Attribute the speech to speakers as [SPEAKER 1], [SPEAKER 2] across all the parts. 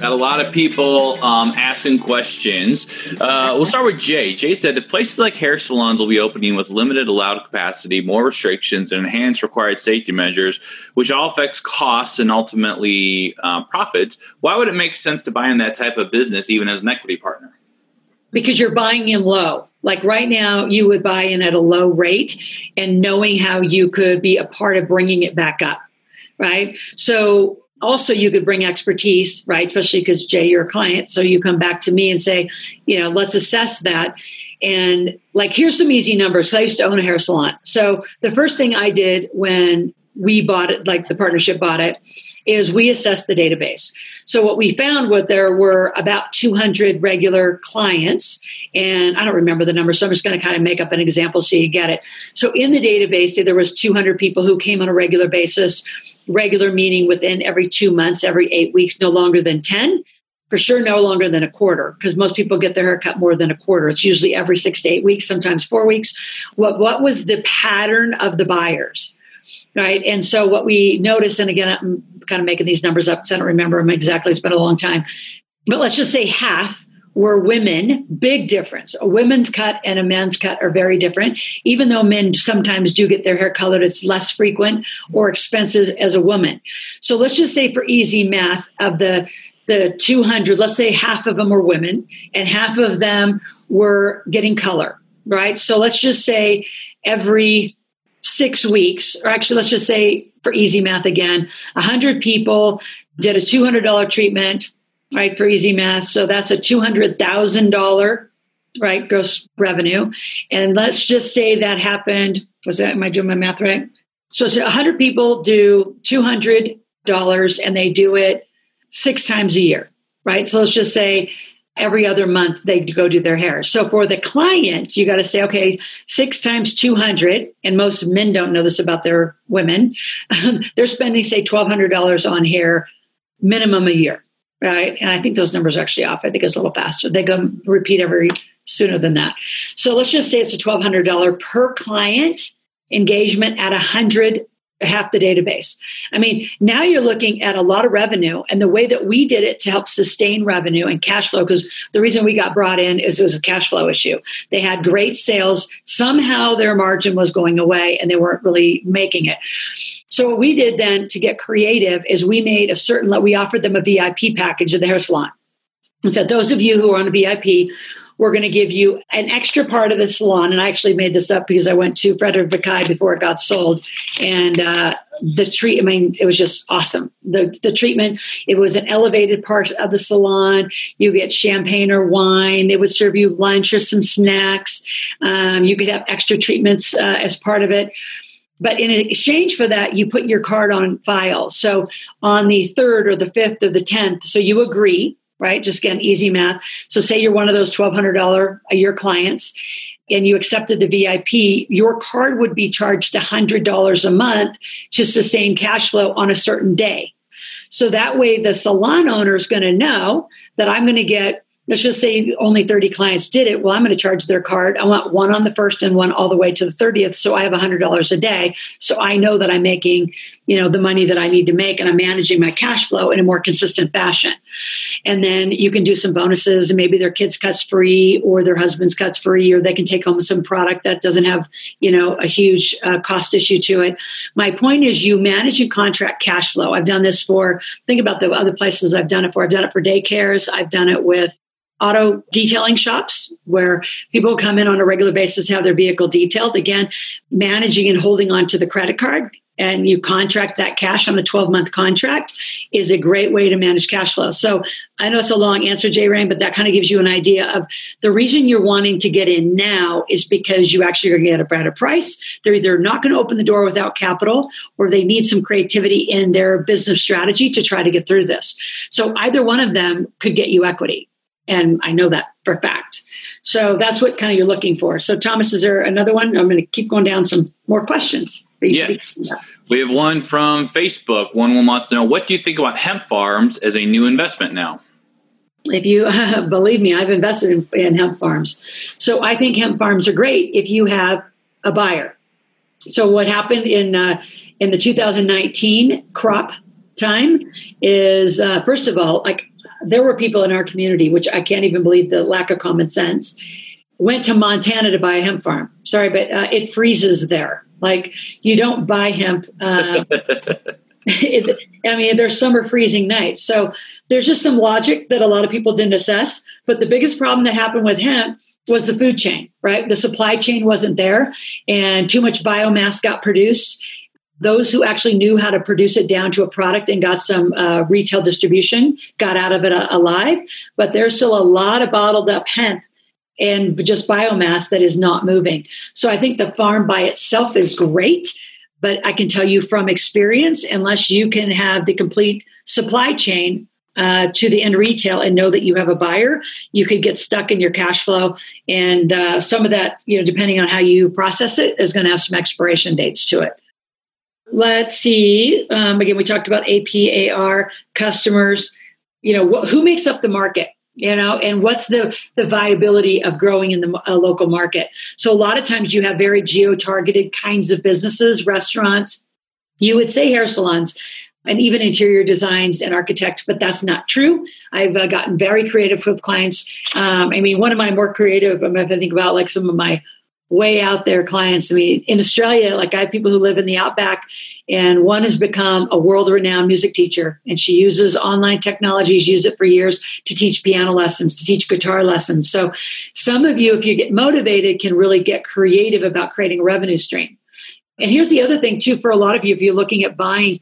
[SPEAKER 1] Got a lot of people um, asking questions. Uh, we'll start with Jay. Jay said if places like hair salons will be opening with limited allowed capacity, more restrictions, and enhanced required safety measures, which all affects costs and ultimately uh, profits, why would it make sense to buy in that type of business even as an equity partner?
[SPEAKER 2] Because you're buying in low. Like right now, you would buy in at a low rate and knowing how you could be a part of bringing it back up. Right. So also you could bring expertise right especially because jay you're a client so you come back to me and say you know let's assess that. And like here's some easy numbers. So i used to own a hair salon. So the first thing i did when we bought it like the partnership bought it is we assessed the database. So what we found was there were about 200 regular clients and i don't remember the number so i'm just going to kind of make up an example so you get it. So in the database there was 200 people who came on a regular basis regular meeting within every two months, every eight weeks, no longer than 10. For sure, no longer than a quarter, because most people get their hair cut more than a quarter. It's usually every six to eight weeks, sometimes four weeks. What, what was the pattern of the buyers? Right. And so what we notice, and again, I'm kind of making these numbers up, so I don't remember them exactly. It's been a long time. But let's just say half were women, big difference. A women's cut and a man's cut are very different. Even though men sometimes do get their hair colored, it's less frequent or expensive as a woman. So let's just say for easy math, of the the 200, let's say half of them were women and half of them were getting color, right? So let's just say every six weeks, or actually, let's just say for easy math again, 100 people did a $200 treatment right, for easy math. So that's a $200,000, right, gross revenue. And let's just say that happened. Was that, am I doing my math right? So 100 people do $200 and they do it six times a year, right? So let's just say every other month they go do their hair. So for the client, you got to say, okay, six times 200, and most men don't know this about their women, they're spending, say, $1,200 on hair minimum a year right? And I think those numbers are actually off. I think it's a little faster. They go repeat every sooner than that. So let's just say it's a twelve hundred dollar per client engagement at a hundred half the database. I mean, now you're looking at a lot of revenue and the way that we did it to help sustain revenue and cash flow, because the reason we got brought in is it was a cash flow issue. They had great sales. Somehow their margin was going away and they weren't really making it. So what we did then to get creative is we made a certain, we offered them a VIP package at the hair salon. And said, those of you who are on a VIP we're going to give you an extra part of the salon. And I actually made this up because I went to Frederic Fekkai before it got sold. And uh, the treat, I mean, it was just awesome. The, the treatment, it was an elevated part of the salon. You get champagne or wine. They would serve you lunch or some snacks. Um, you could have extra treatments uh, as part of it. But in exchange for that, you put your card on file. So on the third or the fifth or the 10th, so you agree right? Just again, easy math. So say you're one of those $1,200 a year clients and you accepted the VIP, your card would be charged $100 a month to sustain cash flow on a certain day. So that way the salon owner is going to know that I'm going to get let's just say only 30 clients did it. Well, I'm going to charge their card. I want one on the first and one all the way to the 30th. So I have $100 a day. So I know that I'm making, you know, the money that I need to make and I'm managing my cash flow in a more consistent fashion. And then you can do some bonuses and maybe their kids cuts free or their husband's cuts free or they can take home some product that doesn't have, you know, a huge uh, cost issue to it. My point is you manage and contract cash flow. I've done this for, think about the other places I've done it for. I've done it for daycares. I've done it with auto detailing shops where people come in on a regular basis, have their vehicle detailed. Again, managing and holding on to the credit card and you contract that cash on a 12 month contract is a great way to manage cash flow. So I know it's a long answer, Jay Rain, but that kind of gives you an idea of the reason you're wanting to get in now is because you actually are going to get a better price. They're either not going to open the door without capital or they need some creativity in their business strategy to try to get through this. So either one of them could get you equity. And I know that for a fact. So that's what kind of you're looking for. So Thomas, is there another one? I'm going to keep going down some more questions.
[SPEAKER 1] Yes. We have one from Facebook. One woman wants to know what do you think about hemp farms as a new investment now?
[SPEAKER 2] If you uh, believe me, I've invested in, in hemp farms. So I think hemp farms are great if you have a buyer. So what happened in uh, in the 2019 crop time is uh, first of all, like there were people in our community, which I can't even believe the lack of common sense, went to Montana to buy a hemp farm. Sorry, but uh, it freezes there. Like you don't buy hemp. Uh, I mean, there's summer freezing nights. So there's just some logic that a lot of people didn't assess. But the biggest problem that happened with hemp was the food chain, right? The supply chain wasn't there and too much biomass got produced. Those who actually knew how to produce it down to a product and got some uh, retail distribution got out of it uh, alive. But there's still a lot of bottled up hemp and just biomass that is not moving. So I think the farm by itself is great, but I can tell you from experience, unless you can have the complete supply chain uh, to the end retail and know that you have a buyer, you could get stuck in your cash flow. And uh, some of that, you know, depending on how you process it, is going to have some expiration dates to it. Let's see. Um, again, we talked about APAR customers. You know, wh- who makes up the market? you know and what's the the viability of growing in the uh, local market so a lot of times you have very geo targeted kinds of businesses restaurants you would say hair salons and even interior designs and architects, but that's not true. I've uh, gotten very creative with clients. Um, I mean, one of my more creative, I'm going to think about like some of my way out there clients. I mean, in Australia, like I have people who live in the outback, and one has become a world renowned music teacher, and she uses online technologies, use it for years to teach piano lessons, to teach guitar lessons. So, some of you, if you get motivated, can really get creative about creating a revenue stream. And here's the other thing, too, for a lot of you, if you're looking at buying,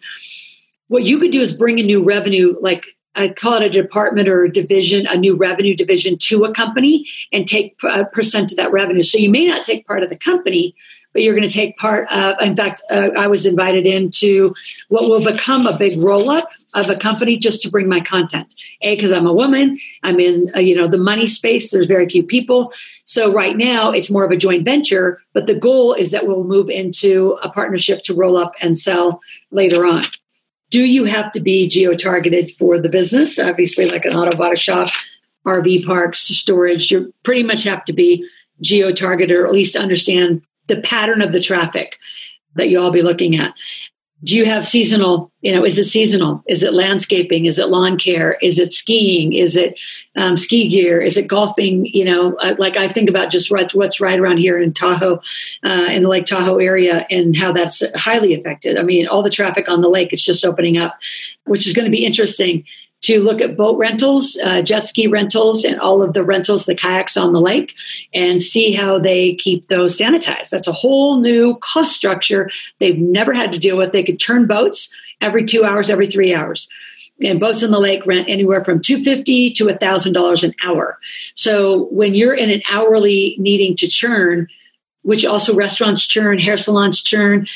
[SPEAKER 2] what you could do is bring a new revenue, like I call it a department or a division, a new revenue division to a company and take a percent of that revenue. So you may not take part of the company, but you're going to take part of, in fact, uh, I was invited into what will become a big roll up of a company just to bring my content. A, because I'm a woman, I'm in, uh, you know, the money space. There's very few people. So right now it's more of a joint venture, but the goal is that we'll move into a partnership to roll up and sell later on do you have to be geo targeted for the business? Obviously, like an auto body shop, RV parks, storage, you pretty much have to be geo targeted or at least understand the pattern of the traffic that you all be looking at do you have seasonal you know is it seasonal? Is it landscaping? Is it lawn care? Is it skiing? Is it um, ski gear? Is it golfing? You know uh, like i think about just what's, what's right around here in tahoe uh, in the lake tahoe area and how that's highly affected. I mean all the traffic on the lake is just opening up which is going to be interesting to look at boat rentals, uh, jet ski rentals, and all of the rentals, the kayaks on the lake, and see how they keep those sanitized. That's a whole new cost structure they've never had to deal with. They could turn boats every two hours, every three hours. And boats in the lake rent anywhere from two fifty to thousand dollars an hour. So when you're in an hourly needing to churn, which also restaurants churn, hair salons churn,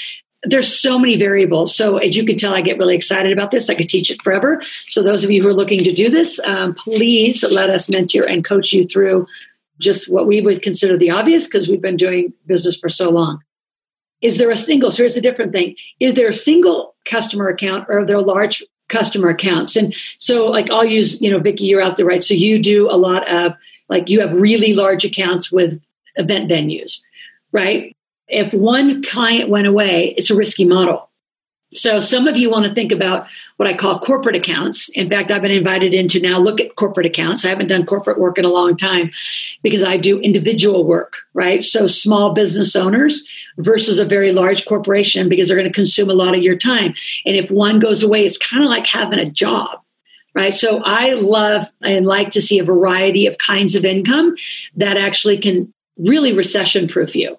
[SPEAKER 2] there's so many variables. So as you can tell, I get really excited about this. I could teach it forever. So those of you who are looking to do this, um, please let us mentor and coach you through just what we would consider the obvious because we've been doing business for so long. Is there a single? So here's a different thing. Is there a single customer account or are there large customer accounts? And so like I'll use, you know, Vicki, you're out there, right? So you do a lot of like you have really large accounts with event venues, right? If one client went away, it's a risky model. So some of you want to think about what I call corporate accounts. In fact, I've been invited in to now look at corporate accounts. I haven't done corporate work in a long time because I do individual work, right? So small business owners versus a very large corporation because they're going to consume a lot of your time. And if one goes away, it's kind of like having a job right? So I love and like to see a variety of kinds of income that actually can really recession proof you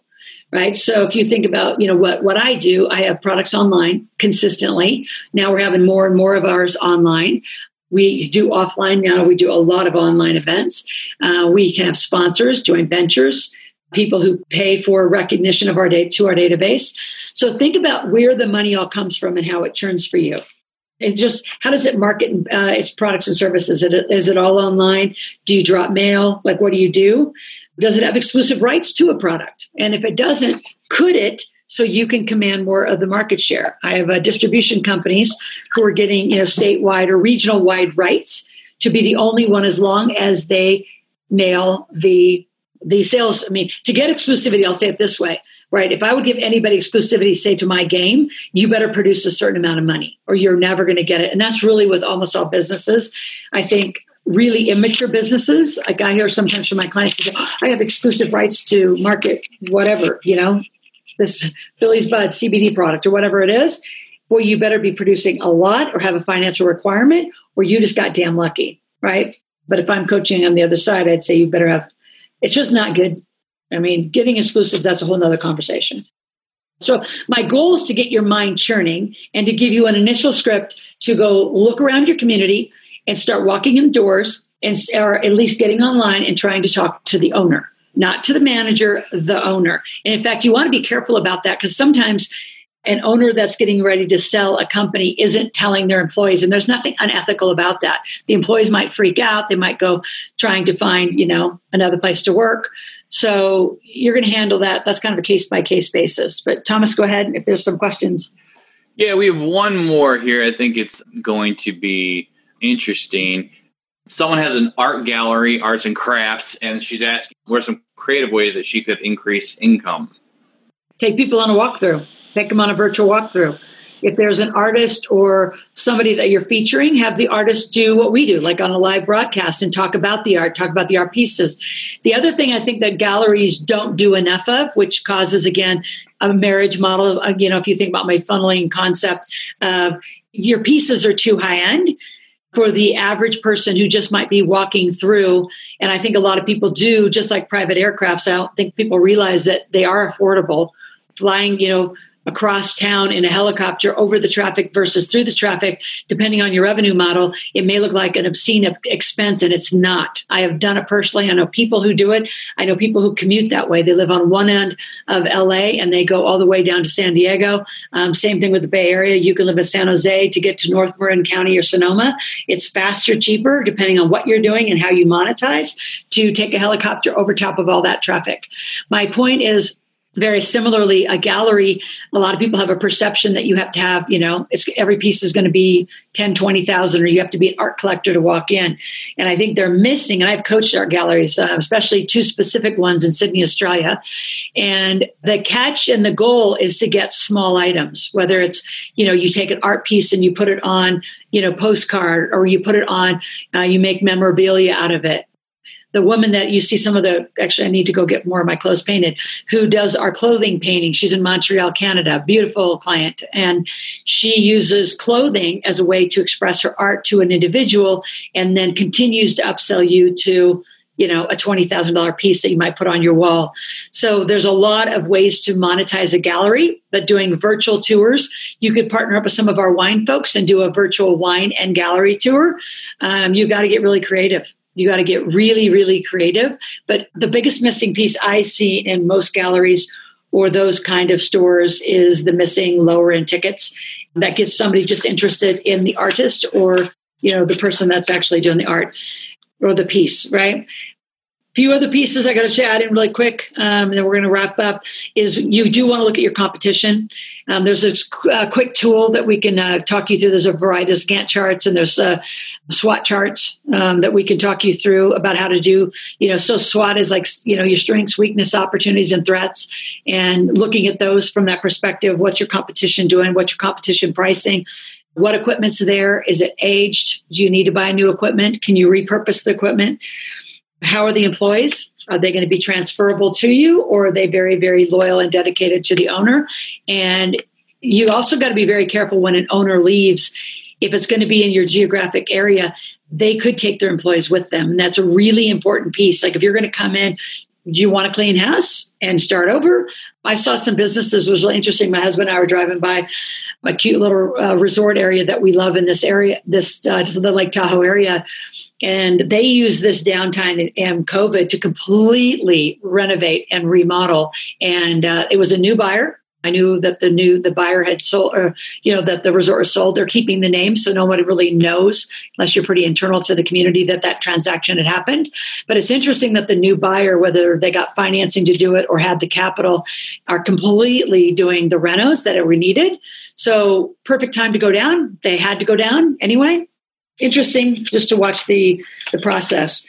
[SPEAKER 2] right? So if you think about you know what what i do i have products online consistently. Now we're having more and more of ours online. We do offline now. We do a lot of online events. Uh, we can have sponsors joint ventures people who pay for recognition of our data to our database. So think about where the money all comes from and how it churns for you. It's just how does it market uh, its products and services? Is it, is it all online? Do you drop mail? Like what do you do Does it have exclusive rights to a product? And if it doesn't, could it so you can command more of the market share. I have uh, distribution companies who are getting, you know, statewide or regional wide rights to be the only one as long as they nail the the sales. I mean, to get exclusivity, I'll say it this way, right? If I would give anybody exclusivity, say to my game, you better produce a certain amount of money, or you're never going to get it. And that's really with almost all businesses. I think really immature businesses. Like I hear sometimes from my clients, say, I have exclusive rights to market whatever, you know, this Billy's Bud CBD product or whatever it is, well, you better be producing a lot or have a financial requirement, or you just got damn lucky, right? But if I'm coaching on the other side, I'd say you better have. It's just not good. I mean, getting exclusives, that's a whole nother conversation. So my goal is to get your mind churning and to give you an initial script to go look around your community and start walking in doors and or at least getting online and trying to talk to the owner not to the manager, the owner. And in fact, you want to be careful about that because sometimes an owner that's getting ready to sell a company isn't telling their employees and there's nothing unethical about that. The employees might freak out they might go trying to find you know another place to work. So you're going to handle that that's kind of a case by case basis. But thomas go ahead if there's some questions.
[SPEAKER 1] Yeah we have one more here i think it's going to be interesting someone has an art gallery, arts and crafts, and she's asking what are some creative ways that she could increase income.
[SPEAKER 2] Take people on a walkthrough. Take them on a virtual walkthrough. If there's an artist or somebody that you're featuring, have the artist do what we do, like on a live broadcast and talk about the art, talk about the art pieces. The other thing I think that galleries don't do enough of, which causes, again, a marriage model, you know, if you think about my funneling concept, uh, your pieces are too high end for the average person who just might be walking through. And I think a lot of people do, just like private aircrafts. I don't think people realize that they are affordable. Flying, you know, across town in a helicopter over the traffic versus through the traffic, depending on your revenue model, it may look like an obscene expense and it's not. I have done it personally. I know people who do it. I know people who commute that way. They live on one end of LA and they go all the way down to San Diego. Um, same thing with the Bay Area. You can live in San Jose to get to North Marin County or Sonoma. It's faster, cheaper, depending on what you're doing and how you monetize to take a helicopter over top of all that traffic. My point is very similarly a gallery a lot of people have a perception that you have to have you know it's every piece is going to be 10 20000 or you have to be an art collector to walk in. And i think they're missing and i've coached art galleries uh, especially two specific ones in sydney australia. And the catch and the goal is to get small items whether it's you know you take an art piece and you put it on you know postcard or you put it on uh, you make memorabilia out of it the woman that you see some of the actually I need to go get more of my clothes painted who does our clothing painting. She's in Montreal, Canada. Beautiful client. And she uses clothing as a way to express her art to an individual and then continues to upsell you to you know a $20000 piece that you might put on your wall so there's a lot of ways to monetize a gallery but doing virtual tours you could partner up with some of our wine folks and do a virtual wine and gallery tour um, you got to get really creative you got to get really, really creative. But the biggest missing piece I see in most galleries or those kind of stores is the missing lower end tickets that gets somebody just interested in the artist or you know the person that's actually doing the art or the piece right few other pieces I got to chat in really quick, um, and then we're going to wrap up. Is you do want to look at your competition. Um, there's a uh, quick tool that we can uh, talk you through. There's a variety of Gantt charts and there's uh, SWOT charts um, that we can talk you through about how to do. You know, so SWOT is like you know your strengths, weakness, opportunities, and threats, and looking at those from that perspective. What's your competition doing? What's your competition pricing? What equipment's there? Is it aged? Do you need to buy new equipment? Can you repurpose the equipment? How are the employees? Are they going to be transferable to you or are they very, very loyal and dedicated to the owner? And you also got to be very careful when an owner leaves. If it's going to be in your geographic area, they could take their employees with them. And that's a really important piece. Like if you're going to come in, do you want to clean house and start over? I saw some businesses was really interesting. My husband and I were driving by a cute little uh, resort area that we love in this area, this uh, the Lake Tahoe area, and they use this downtime and COVID to completely renovate and remodel. And uh, it was a new buyer I knew that the new the buyer had sold, or you know that the resort was sold. They're keeping the name, so nobody really knows, unless you're pretty internal to the community, that that transaction had happened. But it's interesting that the new buyer, whether they got financing to do it or had the capital, are completely doing the renos that were needed. So perfect time to go down. They had to go down anyway. Interesting just to watch the the process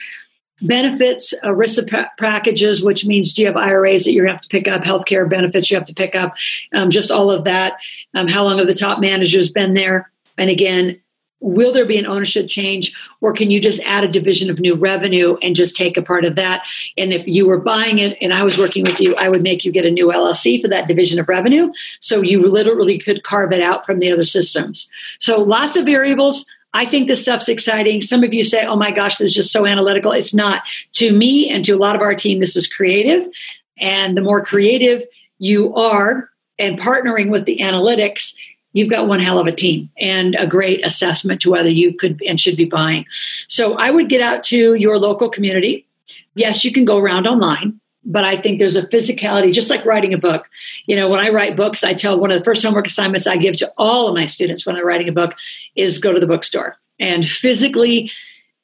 [SPEAKER 2] benefits, ERISA packages, which means do you have IRAs that you're going to have to pick up, healthcare benefits you have to pick up, um, just all of that. Um, how long have the top managers been there? And again, will there be an ownership change or can you just add a division of new revenue and just take a part of that and if you were buying it and i was working with you i would make you get a new llc for that division of revenue so you literally could carve it out from the other systems so lots of variables I think this stuff's exciting. Some of you say, oh my gosh, this is just so analytical. It's not. To me and to a lot of our team, this is creative. And the more creative you are and partnering with the analytics, you've got one hell of a team and a great assessment to whether you could and should be buying. So I would get out to your local community. Yes, you can go around online but I think there's a physicality, just like writing a book. You know, when I write books, I tell one of the first homework assignments I give to all of my students when I'm writing a book is go to the bookstore and physically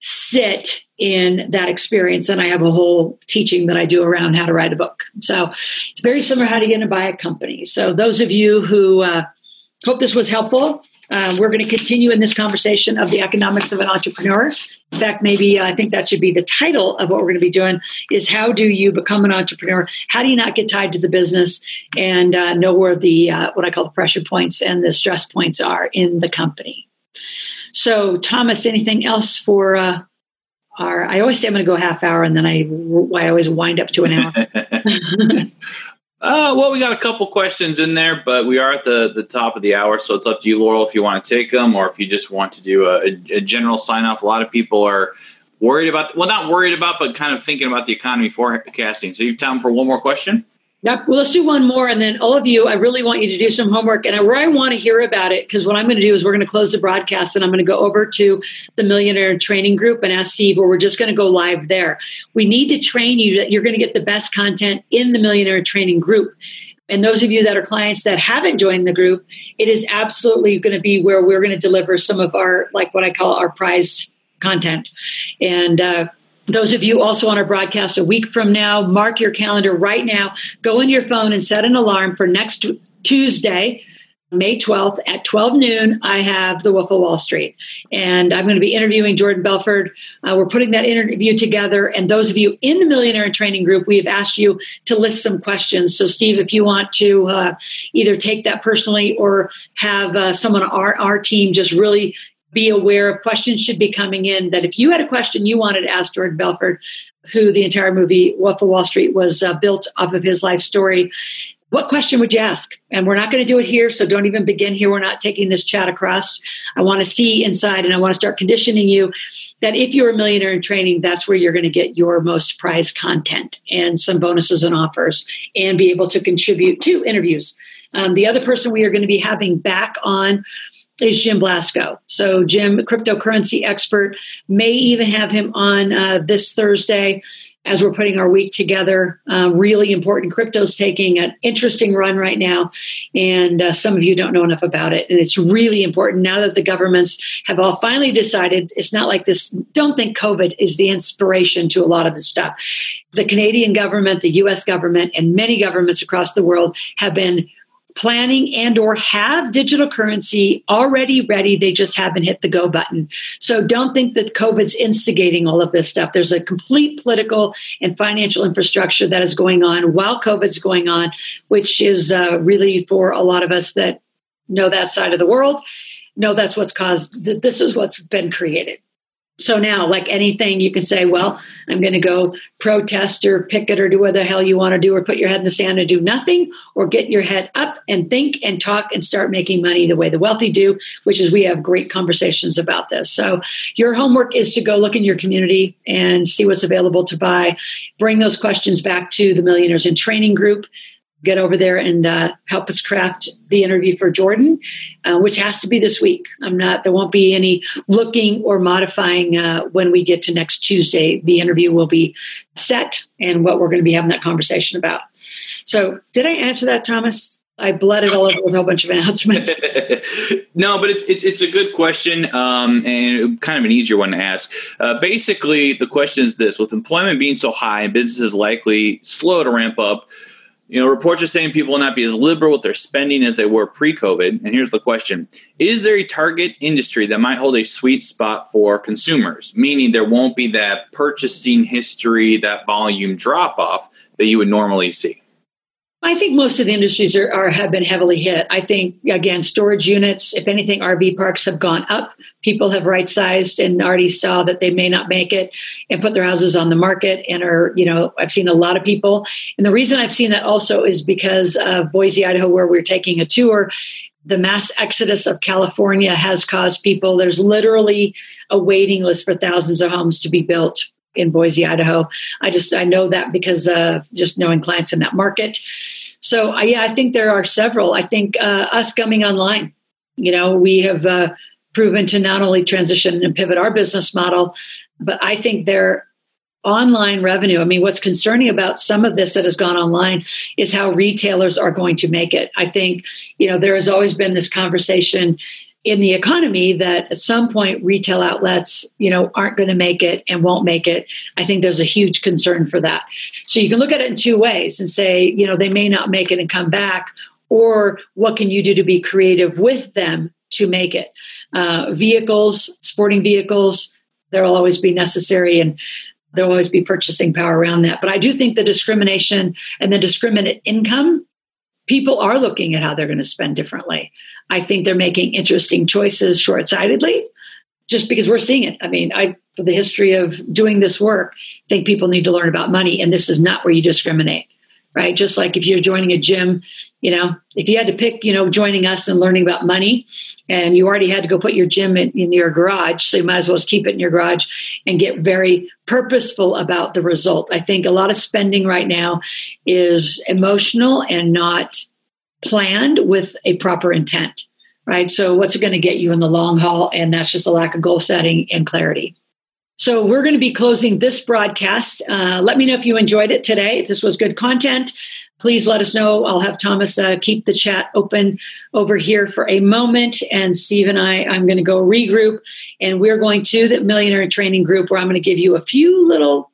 [SPEAKER 2] sit in that experience. And I have a whole teaching that I do around how to write a book. So it's very similar how to get in buy a company. So those of you who uh, hope this was helpful, um, we're going to continue in this conversation of the economics of an entrepreneur. In fact, maybe uh, I think that should be the title of what we're going to be doing is how do you become an entrepreneur? How do you not get tied to the business and uh, know where the uh, what I call the pressure points and the stress points are in the company? So, Thomas, anything else for uh, our? I always say I'm going to go half hour, and then I I always wind up to an hour.
[SPEAKER 1] Uh, well, we got a couple questions in there, but we are at the, the top of the hour, so it's up to you, Loral, if you want to take them or if you just want to do a, a general sign off. A lot of people are worried about, well, not worried about, but kind of thinking about the economy forecasting. So you have time for one more question?
[SPEAKER 2] Yep. Well, let's do one more. And then all of you, I really want you to do some homework. And I want to hear about it, because what I'm going to do is we're going to close the broadcast and I'm going to go over to the Millionaire Training Group and ask Steve, or we're just going to go live there. We need to train you that you're going to get the best content in the Millionaire Training Group. And those of you that are clients that haven't joined the group, it is absolutely going to be where we're going to deliver some of our, like what I call our prized content. And, uh, those of you also on our broadcast a week from now, mark your calendar right now. Go in your phone and set an alarm for next Tuesday, May 12th at 12 noon. I have the Wolf of Wall Street, and I'm going to be interviewing Jordan Belfort. Uh, we're putting that interview together. And those of you in the Millionaire Training Group, we have asked you to list some questions. So, Steve, if you want to uh, either take that personally or have uh, someone on our, our team just really be aware of questions should be coming in that if you had a question you wanted to ask Jordan Belfort, who the entire movie Wolf of Wall Street was uh, built off of his life story, what question would you ask? And we're not going to do it here, so don't even begin here. We're not taking this chat across. I want to see inside and I want to start conditioning you that if you're a millionaire in training, that's where you're going to get your most prized content and some bonuses and offers and be able to contribute to interviews. Um, the other person we are going to be having back on is Jim Blasco. So, Jim, cryptocurrency expert, may even have him on uh, this Thursday as we're putting our week together. Uh, really important. Crypto's taking an interesting run right now, and uh, some of you don't know enough about it. And it's really important now that the governments have all finally decided it's not like this. Don't think COVID is the inspiration to a lot of this stuff. The Canadian government, the US government, and many governments across the world have been planning and or have digital currency already ready. They just haven't hit the go button. So don't think that covid's instigating all of this stuff. There's a complete political and financial infrastructure that is going on while covid's going on which is uh, really for a lot of us that know that side of the world know that's what's caused this is what's been created so now, like anything, you can say, well, I'm going to go protest or picket or do whatever the hell you want to do or put your head in the sand and do nothing or get your head up and think and talk and start making money the way the wealthy do, which is we have great conversations about this. So your homework is to go look in your community and see what's available to buy. Bring those questions back to the Millionaires in Training group get over there and uh, help us craft the interview for Jordan, uh, which has to be this week. I'm not, there won't be any looking or modifying uh, when we get to next Tuesday. The interview will be set and what we're going to be having that conversation about. So, did I answer that, Thomas? I blooded all over with a whole bunch of announcements.
[SPEAKER 1] no, but it's, it's it's a good question um, and kind of an easier one to ask. Uh, basically, the question is this: With employment being so high and businesses likely slow to ramp up, you know, reports are saying people will not be as liberal with their spending as they were pre-COVID. And here's the question: Is there a target industry that might hold a sweet spot for consumers? Meaning, there won't be that purchasing history, that volume drop off that you would normally see.
[SPEAKER 2] I think most of the industries are, are, have been heavily hit. I think again, storage units. If anything, RV parks have gone up. People have right sized and already saw that they may not make it and put their houses on the market and are you know I've seen a lot of people. And the reason I've seen that also is because of Boise, Idaho, where we're taking a tour. The mass exodus of California has caused people. There's literally a waiting list for thousands of homes to be built in Boise, Idaho. I just I know that because of just knowing clients in that market. So I, yeah, I think there are several. I think uh, us coming online, you know, we have uh, proven to not only transition and pivot our business model, but I think their online revenue. I mean, what's concerning about some of this that has gone online is how retailers are going to make it. I think, you know, there has always been this conversation in the economy that at some point retail outlets you know aren't going to make it and won't make it. I think there's a huge concern for that. So you can look at it in two ways and say you know they may not make it and come back or what can you do to be creative with them to make it? Uh, vehicles sporting vehicles there'll always be necessary and there'll always be purchasing power around that. But i do think the discrimination and the discriminate income people are looking at how they're going to spend differently I think they're making interesting choices short sightedly just because we're seeing it. I mean, I, for the history of doing this work, think people need to learn about money, and this is not where you discriminate, right? Just like if you're joining a gym, you know, if you had to pick, you know, joining us and learning about money, and you already had to go put your gym in, in your garage, so you might as well just keep it in your garage and get very purposeful about the result. I think a lot of spending right now is emotional and not planned with a proper intent, right? So, what's it going to get you in the long haul? And that's just a lack of goal setting and clarity. So, we're going to be closing this broadcast. Uh, let me know if you enjoyed it today. If this was good content, please let us know. I'll have Thomas uh, keep the chat open over here for a moment. And Steve and I, I'm going to go regroup. And we're going to the Millionaire Training Group where I'm going to give you a few little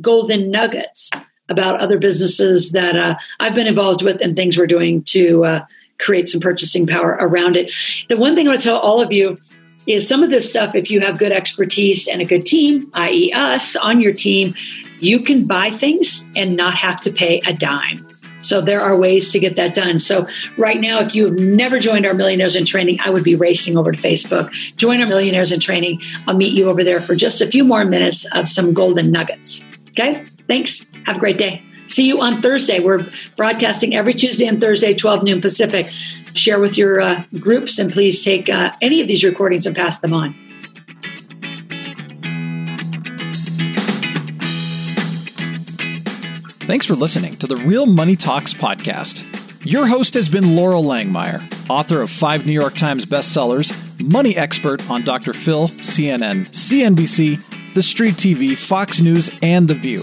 [SPEAKER 2] golden nuggets about other businesses that uh, I've been involved with and things we're doing to uh, create some purchasing power around it. The one thing I to tell all of you is some of this stuff, if you have good expertise and a good team, i.e., us on your team, you can buy things and not have to pay a dime. So there are ways to get that done. So right now, if you have never joined our Millionaires in Training, I would be racing over to Facebook. Join our Millionaires in Training. I'll meet you over there for just a few more minutes of some golden nuggets. Okay? Thanks. Have a great day. See you on Thursday. We're broadcasting every Tuesday and Thursday, 12 noon Pacific. Share with your uh, groups and please take uh, any of these recordings and pass them on.
[SPEAKER 3] Thanks for listening to the Real Money Talks podcast. Your host has been Loral Langemeier, author of five New York Times bestsellers, money expert on Dr. Phil, CNN, CNBC, The Street TV, Fox News, and The View.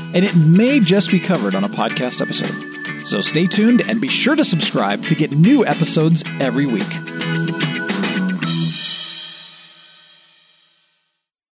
[SPEAKER 3] and it may just be covered on a podcast episode. So stay tuned and be sure to subscribe to get new episodes every week.